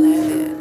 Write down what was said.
planet.